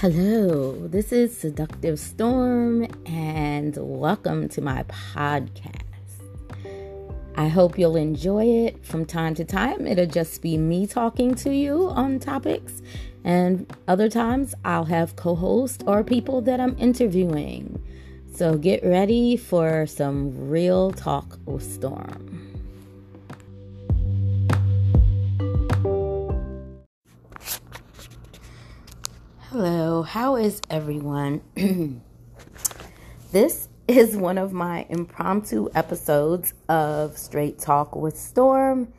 Hello, this is Seductive Storm, and welcome to my podcast. I hope you'll enjoy it from time to time. It'll just be me talking to you on topics, and other times I'll have co hosts or people that I'm interviewing. So get ready for some real talk with Storm. Hello, how is everyone? this is one of my impromptu episodes of Straight Talk with Storm.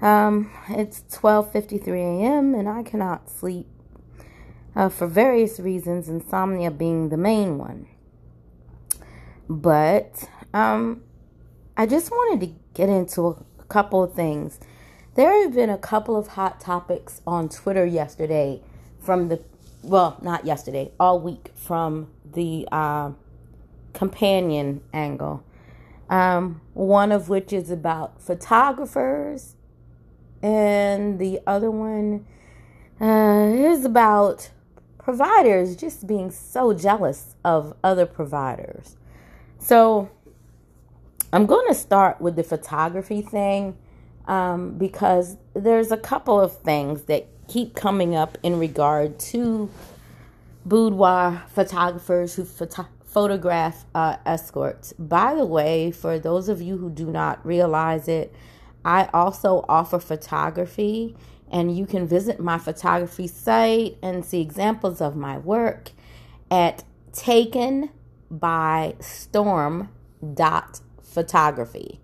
Um, it's 12:53 a.m. and I cannot sleep uh, for various reasons, insomnia being the main one. But um, I just wanted to get into a couple of things. There have been a couple of hot topics on Twitter yesterday from the well, not yesterday, all week from the uh, companion angle. Um, one of which is about photographers, and the other one uh, is about providers just being so jealous of other providers. So, I'm going to start with the photography thing um, because there's a couple of things that keep coming up in regard to boudoir photographers who photo- photograph uh, escorts. By the way, for those of you who do not realize it, I also offer photography, and you can visit my photography site and see examples of my work at taken by storm dot photography.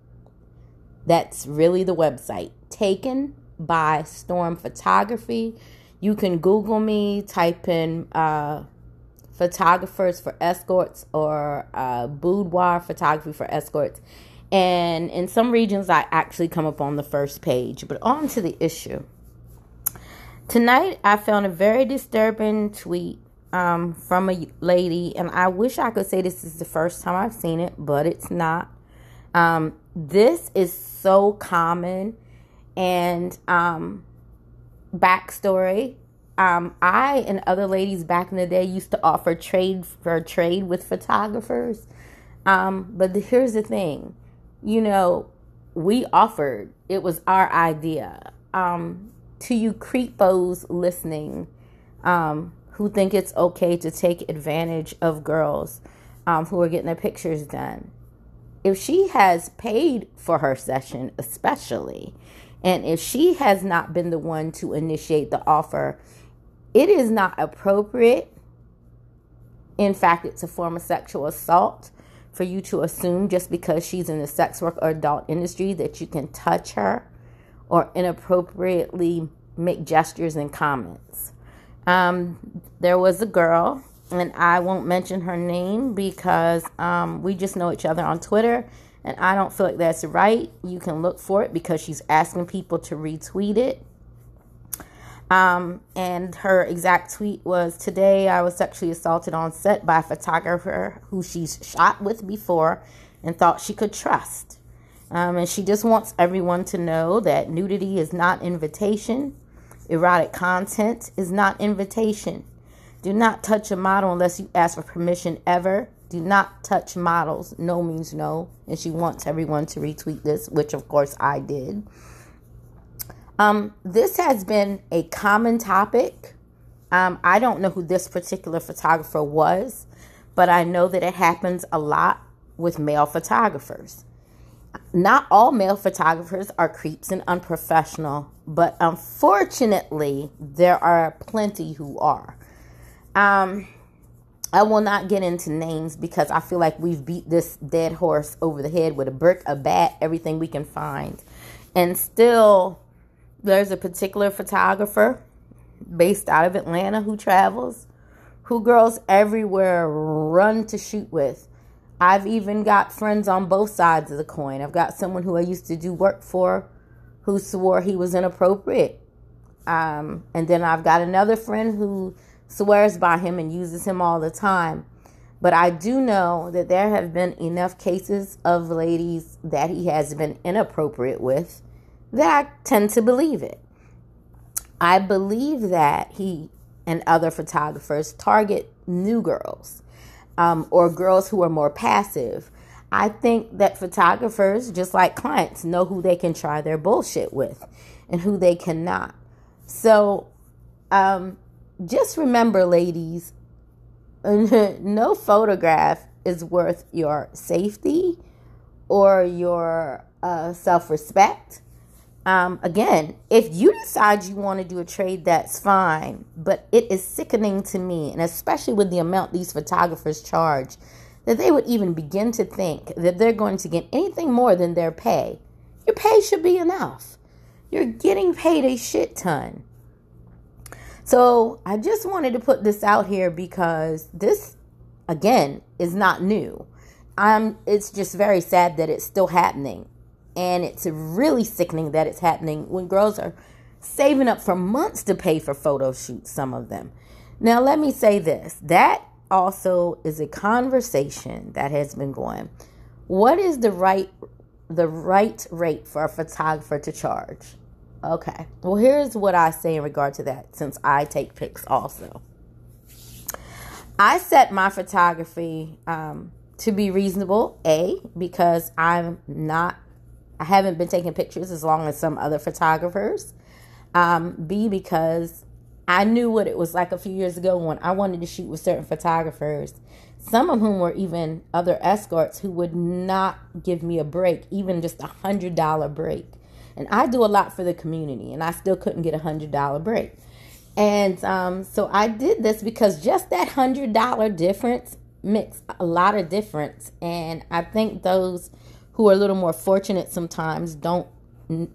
That's really the website. Taken by Storm Photography. You can Google me, type in uh, photographers for escorts or uh, boudoir photography for escorts. And in some regions, I actually come up on the first page. But on to the issue. Tonight, I found a very disturbing tweet um, from a lady, and I wish I could say this is the first time I've seen it, but it's not. Um, this is so common and um, backstory. Um, I and other ladies back in the day used to offer trade for trade with photographers. Um, but the, here's the thing, you know, we offered. It was our idea. Um, to you creepos listening, um, who think it's okay to take advantage of girls um, who are getting their pictures done. If she has paid for her session, especially, and if she has not been the one to initiate the offer, it is not appropriate. In fact, it's a form of sexual assault for you to assume just because she's in the sex work or adult industry that you can touch her or inappropriately make gestures and comments. Um, there was a girl, and I won't mention her name because um, we just know each other on Twitter and I don't feel like that's right. You can look for it because she's asking people to retweet it. Um, and her exact tweet was Today I was sexually assaulted on set by a photographer who she's shot with before and thought she could trust. Um, and she just wants everyone to know that nudity is not invitation, erotic content is not invitation. Do not touch a model unless you ask for permission ever. Do not touch models. No means no. And she wants everyone to retweet this, which of course I did. Um, this has been a common topic. Um, I don't know who this particular photographer was, but I know that it happens a lot with male photographers. Not all male photographers are creeps and unprofessional, but unfortunately, there are plenty who are. Um, I will not get into names because I feel like we've beat this dead horse over the head with a brick, a bat, everything we can find. And still, there's a particular photographer based out of Atlanta who travels, who girls everywhere run to shoot with. I've even got friends on both sides of the coin. I've got someone who I used to do work for who swore he was inappropriate. Um, and then I've got another friend who swears by him and uses him all the time. But I do know that there have been enough cases of ladies that he has been inappropriate with that I tend to believe it. I believe that he and other photographers target new girls um, or girls who are more passive. I think that photographers, just like clients, know who they can try their bullshit with and who they cannot. So um, just remember, ladies, no photograph is worth your safety or your uh, self respect um, again, if you decide you want to do a trade, that's fine. But it is sickening to me, and especially with the amount these photographers charge, that they would even begin to think that they're going to get anything more than their pay. Your pay should be enough. You're getting paid a shit ton. So I just wanted to put this out here because this, again, is not new. Um, it's just very sad that it's still happening. And it's really sickening that it's happening when girls are saving up for months to pay for photo shoots, some of them. Now, let me say this that also is a conversation that has been going. What is the right the right rate for a photographer to charge? Okay. Well, here's what I say in regard to that since I take pics also. I set my photography um, to be reasonable, A, because I'm not I haven't been taking pictures as long as some other photographers. Um, B, because I knew what it was like a few years ago when I wanted to shoot with certain photographers, some of whom were even other escorts who would not give me a break, even just a hundred dollar break. And I do a lot for the community, and I still couldn't get a hundred dollar break. And um, so I did this because just that hundred dollar difference makes a lot of difference. And I think those who are a little more fortunate sometimes don't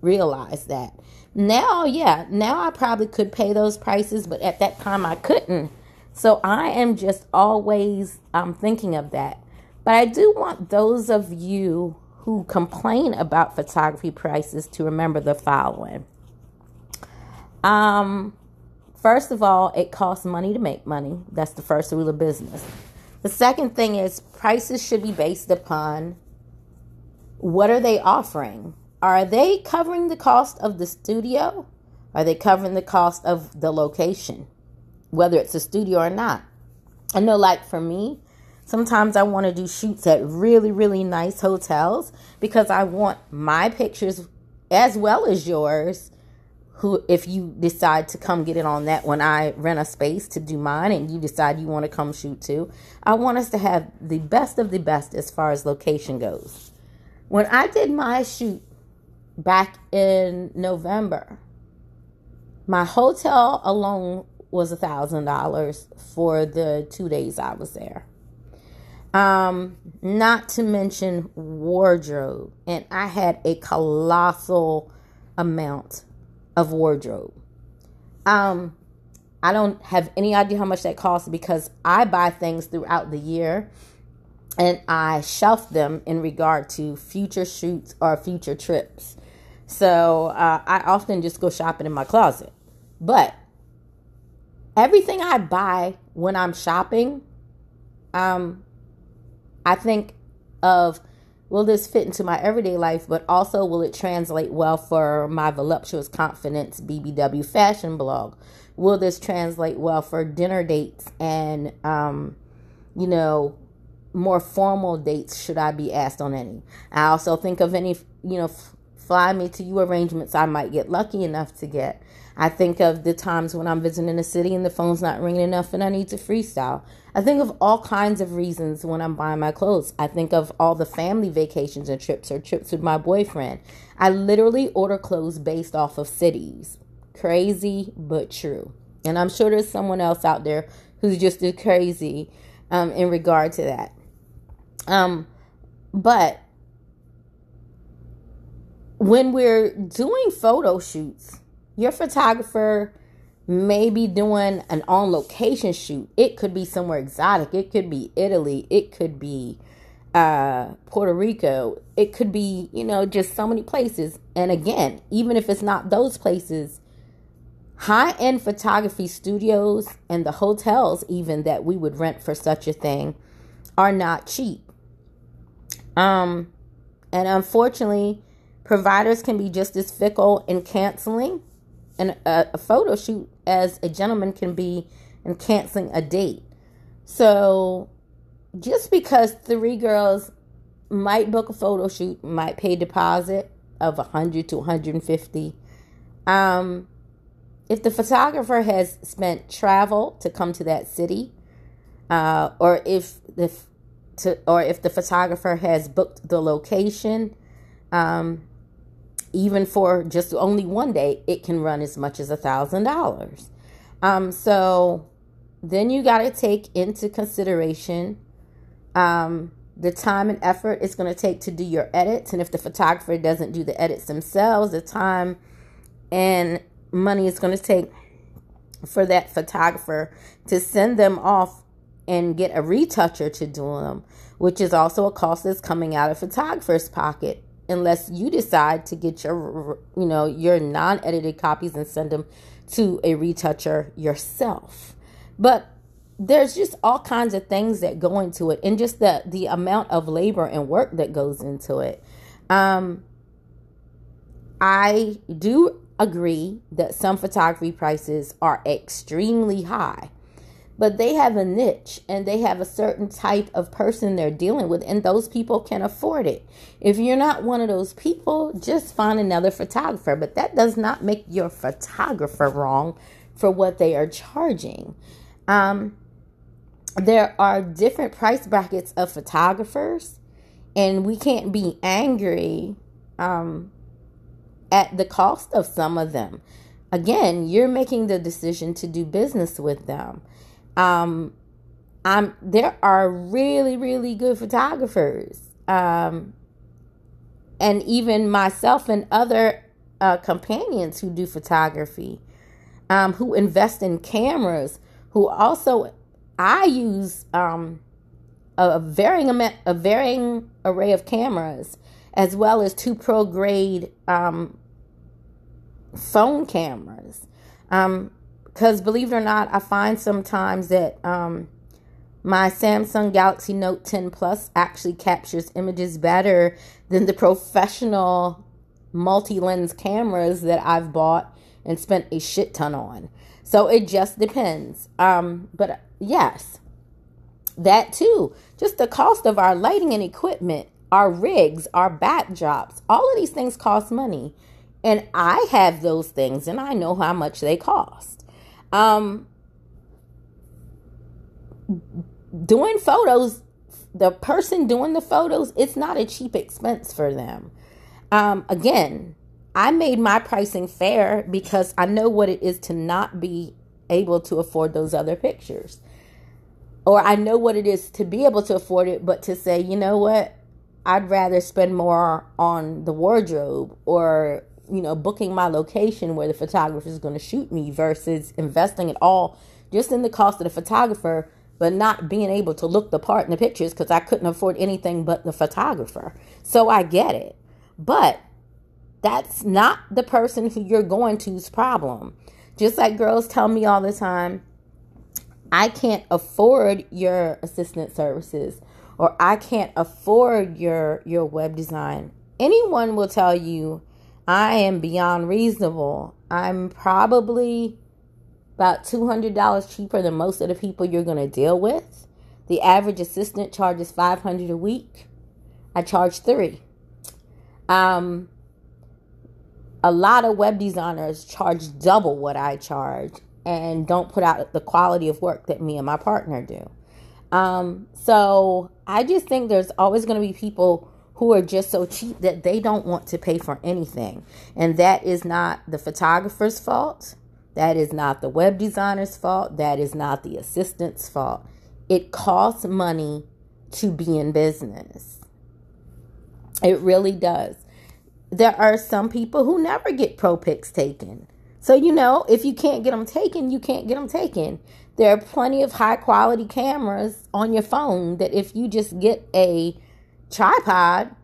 realize that. Now, yeah, now I probably could pay those prices, but at that time I couldn't. So I am just always um, thinking of that. But I do want those of you who complain about photography prices to remember the following. Um, first of all, it costs money to make money. That's the first rule of business. The second thing is prices should be based upon what are they offering? Are they covering the cost of the studio? Are they covering the cost of the location, whether it's a studio or not? I know, like for me, sometimes I want to do shoots at really, really nice hotels because I want my pictures as well as yours. Who, if you decide to come get it on that when I rent a space to do mine and you decide you want to come shoot too, I want us to have the best of the best as far as location goes. When I did my shoot back in November, my hotel alone was a thousand dollars for the two days I was there. Um, not to mention wardrobe, and I had a colossal amount of wardrobe. Um, I don't have any idea how much that costs because I buy things throughout the year and I shelf them in regard to future shoots or future trips. So uh, I often just go shopping in my closet. But everything I buy when I'm shopping, um, I think of will this fit into my everyday life, but also will it translate well for my voluptuous confidence BBW fashion blog? Will this translate well for dinner dates and, um, you know, more formal dates should I be asked on any. I also think of any, you know, fly me to you arrangements I might get lucky enough to get. I think of the times when I'm visiting a city and the phone's not ringing enough and I need to freestyle. I think of all kinds of reasons when I'm buying my clothes. I think of all the family vacations and trips or trips with my boyfriend. I literally order clothes based off of cities. Crazy, but true. And I'm sure there's someone else out there who's just as crazy um, in regard to that. Um, but when we're doing photo shoots, your photographer may be doing an on location shoot. It could be somewhere exotic. It could be Italy. It could be uh, Puerto Rico. It could be, you know, just so many places. And again, even if it's not those places, high end photography studios and the hotels, even that we would rent for such a thing, are not cheap. Um, and unfortunately, providers can be just as fickle in canceling an, a, a photo shoot as a gentleman can be and canceling a date. So just because three girls might book a photo shoot, might pay deposit of 100 to 150, um, if the photographer has spent travel to come to that city, uh, or if the to, or if the photographer has booked the location, um, even for just only one day, it can run as much as a thousand dollars. Um, so then you got to take into consideration um, the time and effort it's going to take to do your edits, and if the photographer doesn't do the edits themselves, the time and money it's going to take for that photographer to send them off and get a retoucher to do them, which is also a cost that's coming out of photographer's pocket unless you decide to get your you know your non-edited copies and send them to a retoucher yourself. But there's just all kinds of things that go into it and just the the amount of labor and work that goes into it. Um I do agree that some photography prices are extremely high but they have a niche and they have a certain type of person they're dealing with, and those people can afford it. If you're not one of those people, just find another photographer, but that does not make your photographer wrong for what they are charging. Um, there are different price brackets of photographers, and we can't be angry um, at the cost of some of them. Again, you're making the decision to do business with them. Um, I'm there are really really good photographers, um, and even myself and other uh, companions who do photography, um, who invest in cameras, who also I use um, a varying amount, a varying array of cameras, as well as two pro grade um, phone cameras. Um, because believe it or not, I find sometimes that um, my Samsung Galaxy Note 10 Plus actually captures images better than the professional multi lens cameras that I've bought and spent a shit ton on. So it just depends. Um, but yes, that too. Just the cost of our lighting and equipment, our rigs, our backdrops, all of these things cost money. And I have those things and I know how much they cost. Um, doing photos, the person doing the photos, it's not a cheap expense for them. Um, again, I made my pricing fair because I know what it is to not be able to afford those other pictures. Or I know what it is to be able to afford it, but to say, you know what, I'd rather spend more on the wardrobe or you know, booking my location where the photographer is going to shoot me versus investing it all just in the cost of the photographer, but not being able to look the part in the pictures because I couldn't afford anything but the photographer. So I get it. But that's not the person who you're going to's problem. Just like girls tell me all the time, I can't afford your assistant services or I can't afford your your web design. Anyone will tell you I am beyond reasonable. I'm probably about $200 cheaper than most of the people you're going to deal with. The average assistant charges 500 a week. I charge 3. Um a lot of web designers charge double what I charge and don't put out the quality of work that me and my partner do. Um, so I just think there's always going to be people who are just so cheap that they don't want to pay for anything. And that is not the photographer's fault. That is not the web designer's fault. That is not the assistant's fault. It costs money to be in business. It really does. There are some people who never get pro pics taken. So, you know, if you can't get them taken, you can't get them taken. There are plenty of high quality cameras on your phone that if you just get a tripod,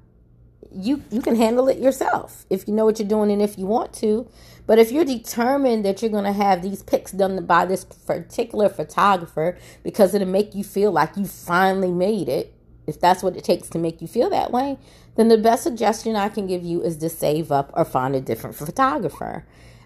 you you can handle it yourself if you know what you're doing and if you want to. But if you're determined that you're going to have these pics done by this particular photographer because it'll make you feel like you finally made it, if that's what it takes to make you feel that way, then the best suggestion I can give you is to save up or find a different photographer.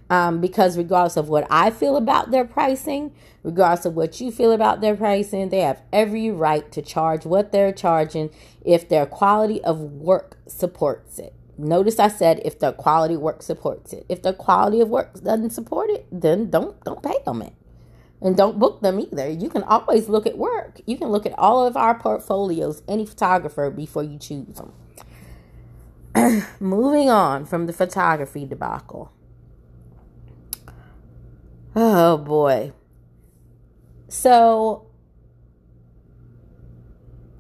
Um, because regardless of what I feel about their pricing, regardless of what you feel about their pricing, they have every right to charge what they're charging if their quality of work supports it. Notice I said if the quality work supports it. If the quality of work doesn't support it, then don't don't pay them it. And don't book them either. You can always look at work. You can look at all of our portfolios, any photographer, before you choose them. Moving on from the photography debacle. Oh boy. So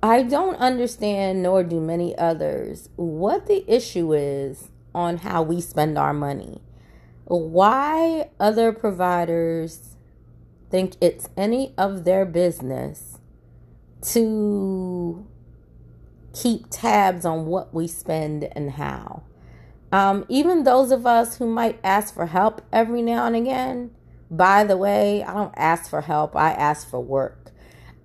I don't understand, nor do many others, what the issue is on how we spend our money. Why other providers think it's any of their business to keep tabs on what we spend and how. Um, even those of us who might ask for help every now and again, by the way, I don't ask for help, I ask for work.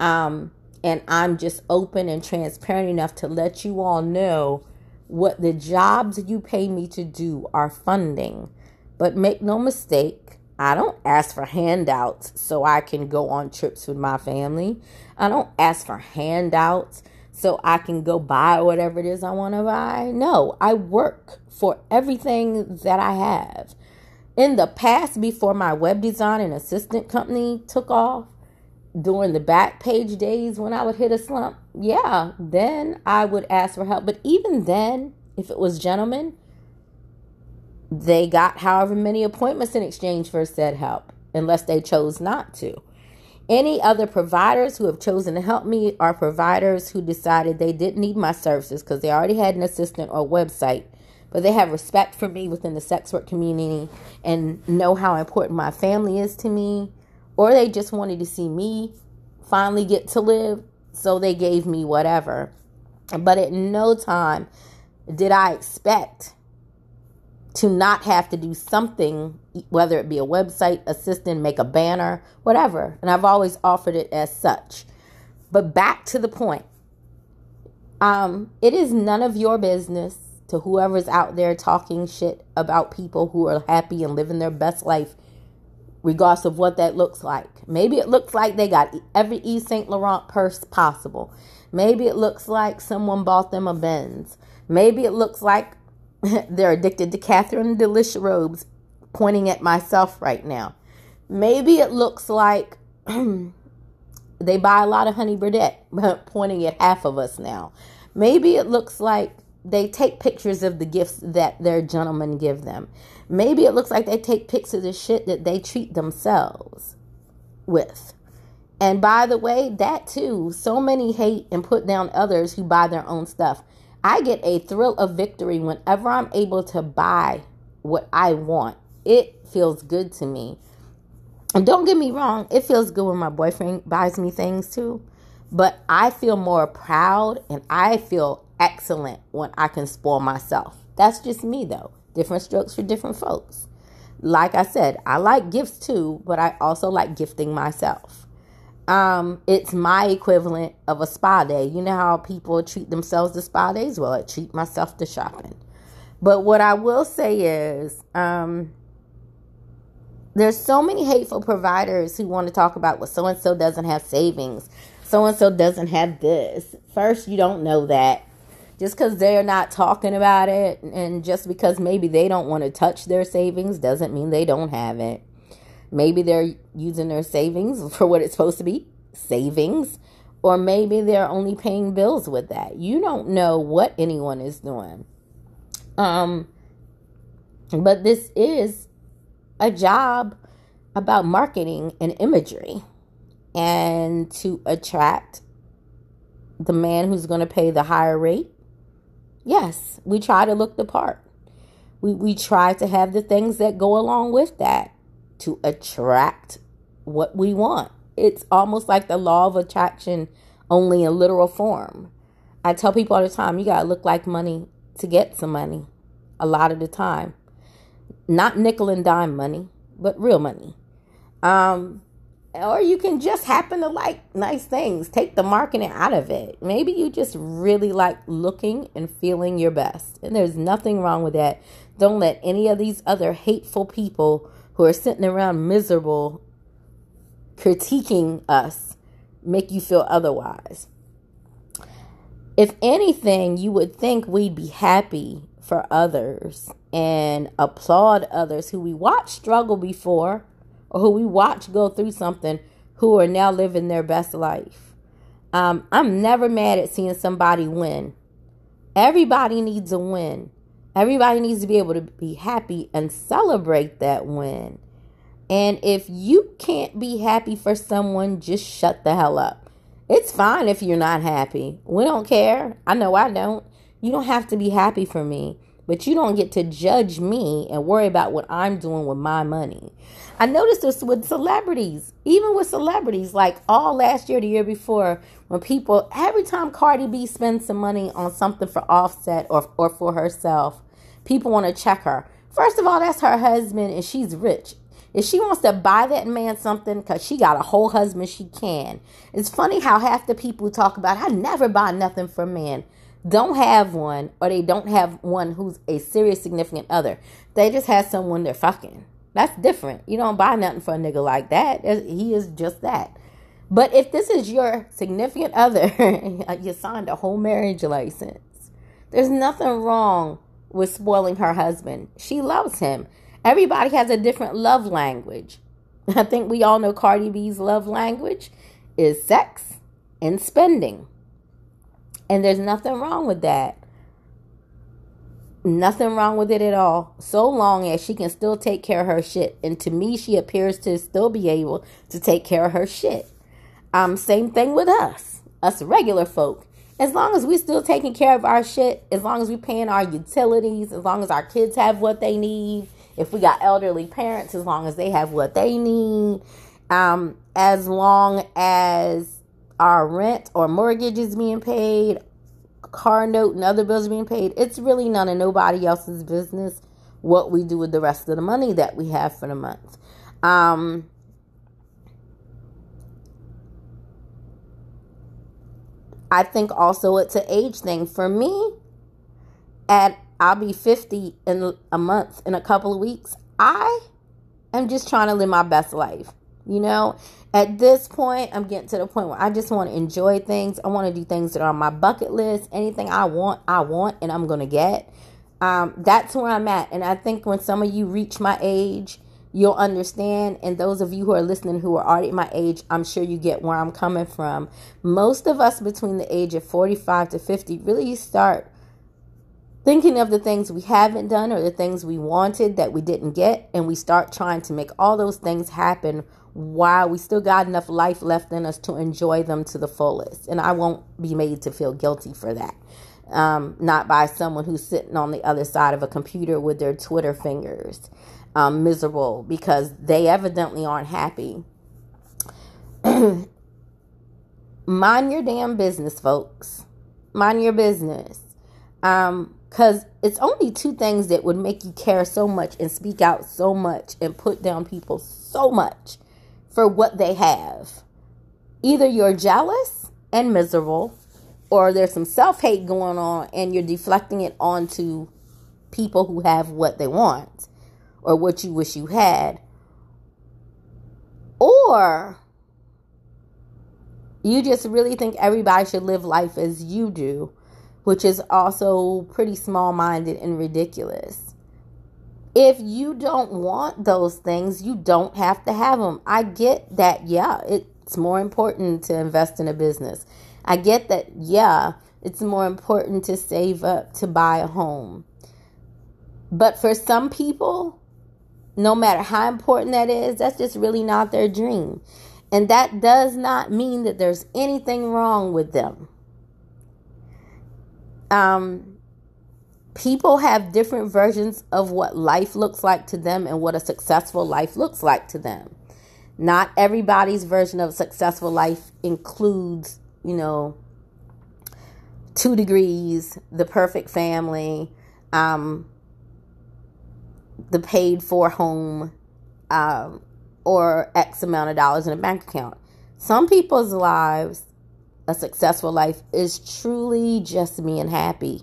Um, and I'm just open and transparent enough to let you all know what the jobs you pay me to do are funding. But make no mistake, I don't ask for handouts so I can go on trips with my family. I don't ask for handouts so I can go buy whatever it is I want to buy. No, I work for everything that I have. In the past, before my web design and assistant company took off, during the Backpage days when I would hit a slump, yeah, then I would ask for help. But even then, if it was gentlemen, they got however many appointments in exchange for said help, unless they chose not to. Any other providers who have chosen to help me are providers who decided they didn't need my services because they already had an assistant or website, but they have respect for me within the sex work community and know how important my family is to me, or they just wanted to see me finally get to live, so they gave me whatever. But at no time did I expect to not have to do something, whether it be a website assistant, make a banner, whatever. And I've always offered it as such. But back to the point um, it is none of your business to whoever's out there talking shit about people who are happy and living their best life, regardless of what that looks like. Maybe it looks like they got every Yves Saint Laurent purse possible. Maybe it looks like someone bought them a Benz. Maybe it looks like They're addicted to Catherine D'Lish robes, pointing at myself right now. Maybe it looks like they buy a lot of honey Birdette, pointing at half of us now. Maybe it looks like they take pictures of the gifts that their gentlemen give them. Maybe it looks like they take pictures of the shit that they treat themselves with. And by the way, that too, so many hate and put down others who buy their own stuff. I get a thrill of victory whenever I'm able to buy what I want. It feels good to me. And don't get me wrong, it feels good when my boyfriend buys me things too. But I feel more proud and I feel excellent when I can spoil myself. That's just me though. Different strokes for different folks. Like I said, I like gifts too, but I also like gifting myself um, it's my equivalent of a spa day. You know how people treat themselves to spa days? Well, I treat myself to shopping. But what I will say is, um, there's so many hateful providers who want to talk about what so and so doesn't have savings, so and so doesn't have this. First, you don't know that. Just because they're not talking about it, and just because maybe they don't want to touch their savings, doesn't mean they don't have it. Maybe they're using their savings for what it's supposed to be savings, or maybe they're only paying bills with that. You don't know what anyone is doing. Um, but this is a job about marketing and imagery and to attract the man who's going to pay the higher rate. Yes, we try to look the part. We, we try to have the things that go along with that to attract what we want. It's almost like the law of attraction, only in literal form. I tell people all the time, you got to look like money to get some money a lot of the time. Not nickel and dime money, but real money. Um, or you can just happen to like nice things. Take the marketing out of it. Maybe you just really like looking and feeling your best. And there's nothing wrong with that. Don't let any of these other hateful people who are sitting around miserable critiquing us make you feel otherwise. If anything, you would think we'd be happy for others and applaud others who we watched struggle before or who we watch go through something who are now living their best life. Um, I'm never mad at seeing somebody win. Everybody needs a win. Everybody needs to be able to be happy and celebrate that win. And if you can't be happy for someone, just shut the hell up. It's fine if you're not happy. We don't care. I know I don't. You don't have to be happy for me, but you don't get to judge me and worry about what I'm doing with my money. I noticed this with celebrities, even with celebrities, like all last year, the year before, when people, every time Cardi B spends some money on something for Offset or, or for herself, people want to check her. First of all, that's her husband and she's rich. If she wants to buy that man something because she got a whole husband, she can. It's funny how half the people talk about, I never buy nothing for men, don't have one or they don't have one who's a serious significant other. They just have someone they're fucking. That's different. You don't buy nothing for a nigga like that. He is just that. But if this is your significant other, you signed a whole marriage license. There's nothing wrong with spoiling her husband. She loves him. Everybody has a different love language. I think we all know Cardi B's love language is sex and spending. And there's nothing wrong with that. Nothing wrong with it at all. So long as she can still take care of her shit. And to me, she appears to still be able to take care of her shit. Um, same thing with us, us regular folk. As long as we still taking care of our shit, as long as we paying our utilities, as long as our kids have what they need, if we got elderly parents, as long as they have what they need, um, as long as our rent or mortgage is being paid, car note and other bills being paid, it's really none of nobody else's business what we do with the rest of the money that we have for the month. Um, I think also it's an age thing. For me, at I'll be 50 in a month, in a couple of weeks. I am just trying to live my best life. You know, at this point, I'm getting to the point where I just want to enjoy things. I want to do things that are on my bucket list. Anything I want, I want, and I'm going to get. Um, that's where I'm at. And I think when some of you reach my age, you'll understand. And those of you who are listening who are already my age, I'm sure you get where I'm coming from. Most of us between the age of 45 to 50 really start thinking of the things we haven't done or the things we wanted that we didn't get, and we start trying to make all those things happen while we still got enough life left in us to enjoy them to the fullest. And I won't be made to feel guilty for that. Um, not by someone who's sitting on the other side of a computer with their Twitter fingers, um, miserable because they evidently aren't happy. Mind your damn business, folks. Mind your business. Um, because it's only two things that would make you care so much and speak out so much and put down people so much for what they have. Either you're jealous and miserable, or there's some self hate going on and you're deflecting it onto people who have what they want or what you wish you had. Or you just really think everybody should live life as you do which is also pretty small minded and ridiculous. If you don't want those things, you don't have to have them. I get that, yeah, it's more important to invest in a business. I get that, yeah, it's more important to save up to buy a home. But for some people, no matter how important that is, that's just really not their dream. And that does not mean that there's anything wrong with them um, people have different versions of what life looks like to them and what a successful life looks like to them. Not everybody's version of a successful life includes, you know, two degrees, the perfect family, um, the paid for home, um, or X amount of dollars in a bank account. Some people's lives a successful life is truly just being happy,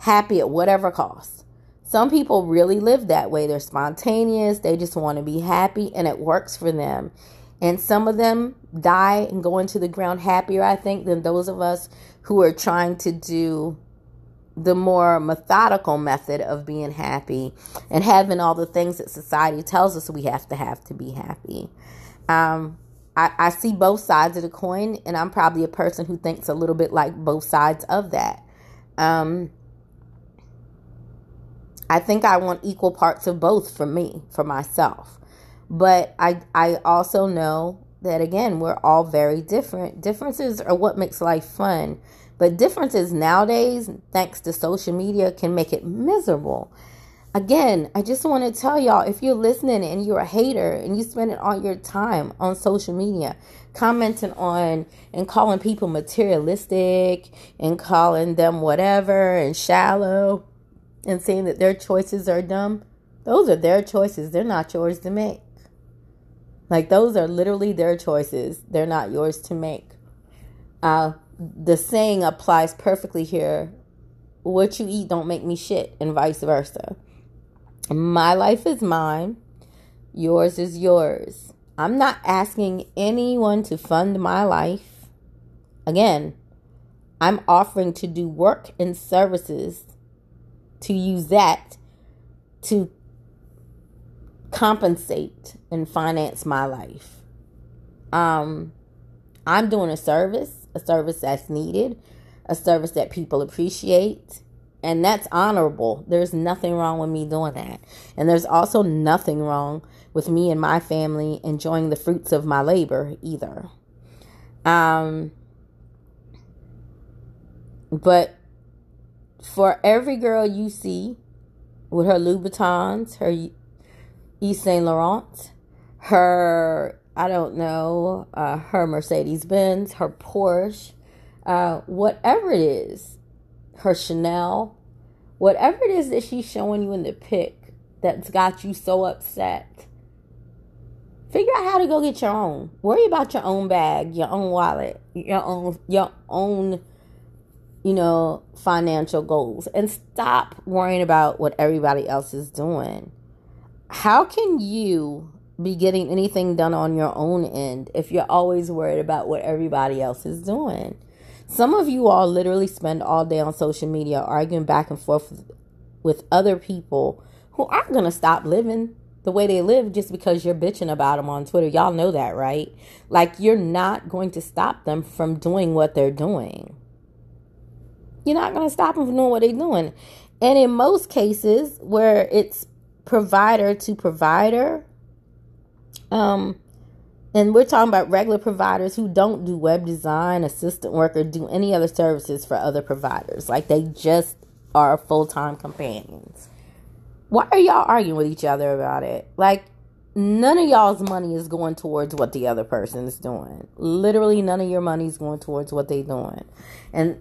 happy at whatever cost. Some people really live that way. They're spontaneous, they just want to be happy, and it works for them. And some of them die and go into the ground happier, I think, than those of us who are trying to do the more methodical method of being happy and having all the things that society tells us we have to have to be happy. Um, I, I see both sides of the coin, and I'm probably a person who thinks a little bit like both sides of that. Um, I think I want equal parts of both for me, for myself. But I I also know that again, we're all very different. Differences are what makes life fun. But differences nowadays, thanks to social media, can make it miserable. Again, I just want to tell y'all if you're listening and you're a hater and you spend all your time on social media commenting on and calling people materialistic and calling them whatever and shallow and saying that their choices are dumb, those are their choices. They're not yours to make. Like, those are literally their choices. They're not yours to make. Uh, the saying applies perfectly here what you eat don't make me shit, and vice versa. My life is mine, yours is yours. I'm not asking anyone to fund my life. Again, I'm offering to do work and services to use that to compensate and finance my life. Um, I'm doing a service, a service that's needed, a service that people appreciate, and that's honorable. There's nothing wrong with me doing that. And there's also nothing wrong with me and my family enjoying the fruits of my labor either. Um, but for every girl you see with her Louboutins, her Yves Saint Laurent, her I don't know, uh, her Mercedes Benz, her Porsche, uh, whatever it is, her Chanel, whatever it is that she's showing you in the pic that's got you so upset. Figure out how to go get your own. Worry about your own bag, your own wallet, your own your own you know, financial goals and stop worrying about what everybody else is doing. How can you be getting anything done on your own end if you're always worried about what everybody else is doing? Some of you all literally spend all day on social media arguing back and forth with, other people who aren't going to stop living the way they live just because you're bitching about them on Twitter. Y'all know that, right? Like, you're not going to stop them from doing what they're doing. You're not going to stop them from doing what they're doing. And in most cases where it's provider to provider, um, and we're talking about regular providers who don't do web design, assistant work, or do any other services for other providers. Like they just are full time companions. Why are y'all arguing with each other about it? Like, none of y'all's money is going towards what the other person is doing. Literally, none of your money is going towards what they're doing. And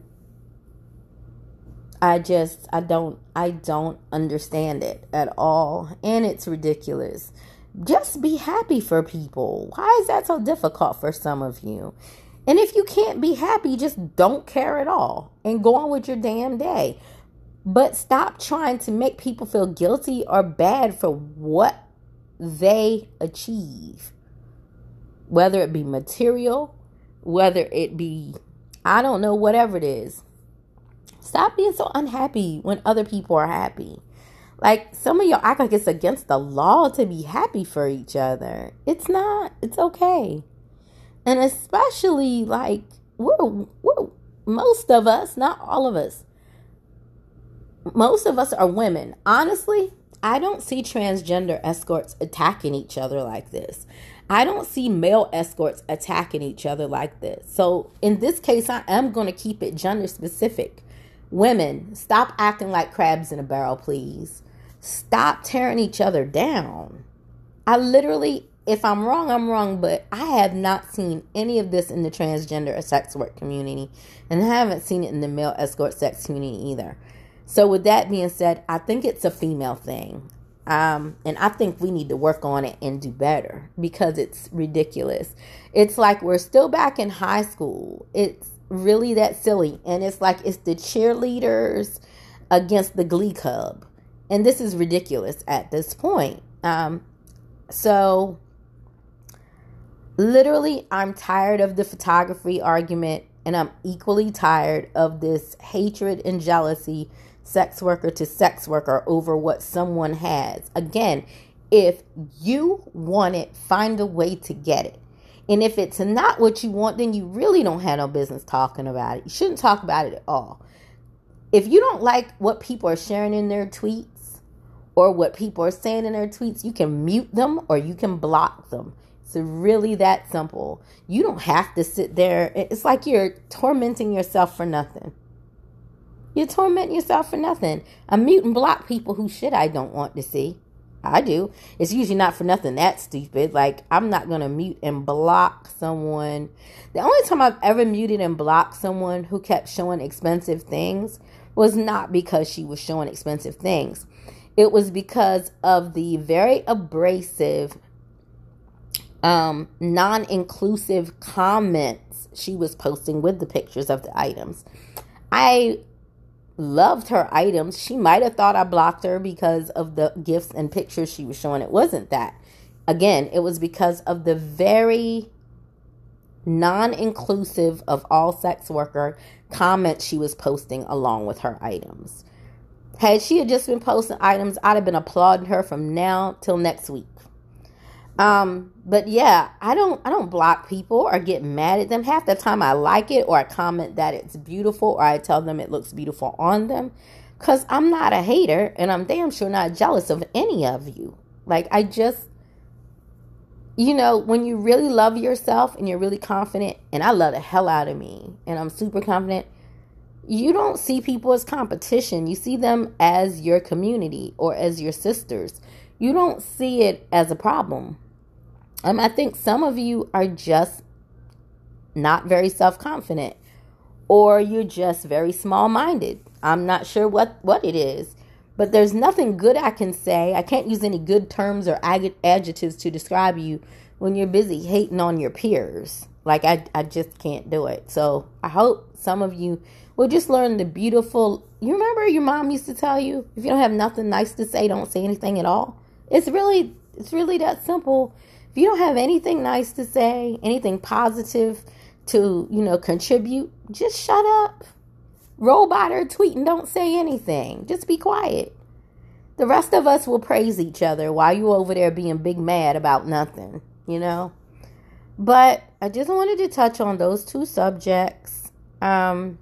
I just I don't I don't understand it at all and it's ridiculous. Just be happy for people. Why is that so difficult for some of you? And if you can't be happy, just don't care at all and go on with your damn day. But stop trying to make people feel guilty or bad for what they achieve. Whether it be material, whether it be I don't know whatever it is Stop being so unhappy when other people are happy. Like some of y'all act like it's against the law to be happy for each other. It's not. It's okay. And especially like we're we're most of us, not all of us. Most of us are women. Honestly, I don't see transgender escorts attacking each other like this. I don't see male escorts attacking each other like this. So in this case, I am going to keep it gender specific. Women, stop acting like crabs in a barrel, please. Stop tearing each other down. I literally, if I'm wrong, I'm wrong, but I have not seen any of this in the transgender or sex work community, and I haven't seen it in the male escort sex community either. So, with that being said, I think it's a female thing. Um, and I think we need to work on it and do better because it's ridiculous. It's like we're still back in high school. It's really that silly. And it's like it's the cheerleaders against the glee club. and this is ridiculous at this point. Um, so, literally, I'm tired of the photography argument, and I'm equally tired of this hatred and jealousy, sex worker to sex worker, over what someone has. Again, if you want it, find a way to get it. And if it's not what you want, then you really don't have no business talking about it. You shouldn't talk about it at all. If you don't like what people are sharing in their tweets or what people are saying in their tweets, you can mute them or you can block them. It's really that simple. You don't have to sit there. It's like you're tormenting yourself for nothing. You're tormenting yourself for nothing. I mute and block people who shit I don't want to see. I do. It's usually not for nothing that stupid. Like, I'm not going to mute and block someone. The only time I've ever muted and blocked someone who kept showing expensive things was not because she was showing expensive things. It was because of the very abrasive, um, non inclusive comments she was posting with the pictures of the items. I loved her items. She might have thought I blocked her because of the gifts and pictures she was showing. It wasn't that. Again, it was because of the very non inclusive of all sex worker comments she was posting along with her items. Had she had just been posting items, I'd have been applauding her from now till next week. Um, but yeah, I don't I don't block people or get mad at them. Half the time I like it or I comment that it's beautiful or I tell them it looks beautiful on them. Cause I'm not a hater and I'm damn sure not jealous of any of you. Like I just you know, when you really love yourself and you're really confident, and I love the hell out of me, and I'm super confident, you don't see people as competition. You see them as your community or as your sisters. You don't see it as a problem. Um, I think some of you are just not very self confident, or you're just very small minded. I'm not sure what, what it is, but there's nothing good I can say. I can't use any good terms or ag- adjectives to describe you when you're busy hating on your peers. Like, I, I just can't do it. So, I hope some of you will just learn the beautiful. You remember your mom used to tell you if you don't have nothing nice to say, don't say anything at all. It's really, it's really that simple you don't have anything nice to say, anything positive to, you know, contribute, just shut up. By their tweet and don't say anything. Just be quiet. The rest of us will praise each other while you over there being big mad about nothing, you know? But I just wanted to touch on those two subjects. Um,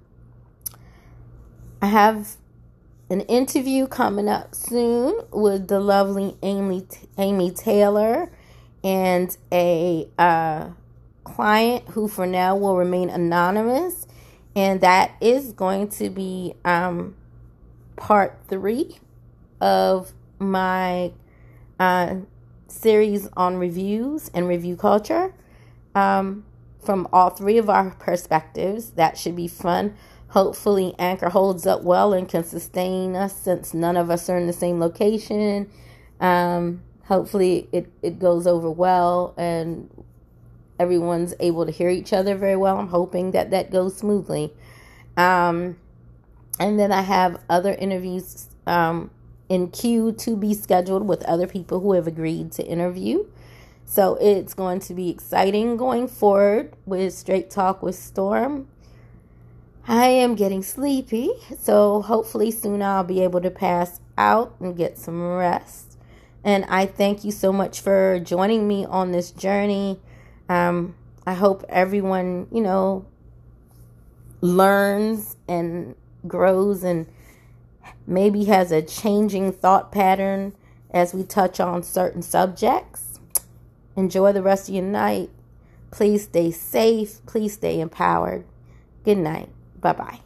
I have an interview coming up soon with the lovely Amy Amy Taylor and a uh, client who for now will remain anonymous. And that is going to be um, part three of my uh, series on reviews and review culture. Um, from all three of our perspectives, that should be fun. Hopefully, Anchor holds up well and can sustain us since none of us are in the same location. Um, hopefully it, it goes over well and everyone's able to hear each other very well. I'm hoping that that goes smoothly. Um, and then I have other interviews um, in queue to be scheduled with other people who have agreed to interview. So it's going to be exciting going forward with Straight Talk with Storm. I am getting sleepy, so hopefully soon I'll be able to pass out and get some rest. And I thank you so much for joining me on this journey. Um, I hope everyone, you know, learns and grows and maybe has a changing thought pattern as we touch on certain subjects. Enjoy the rest of your night. Please stay safe. Please stay empowered. Good night. Bye bye.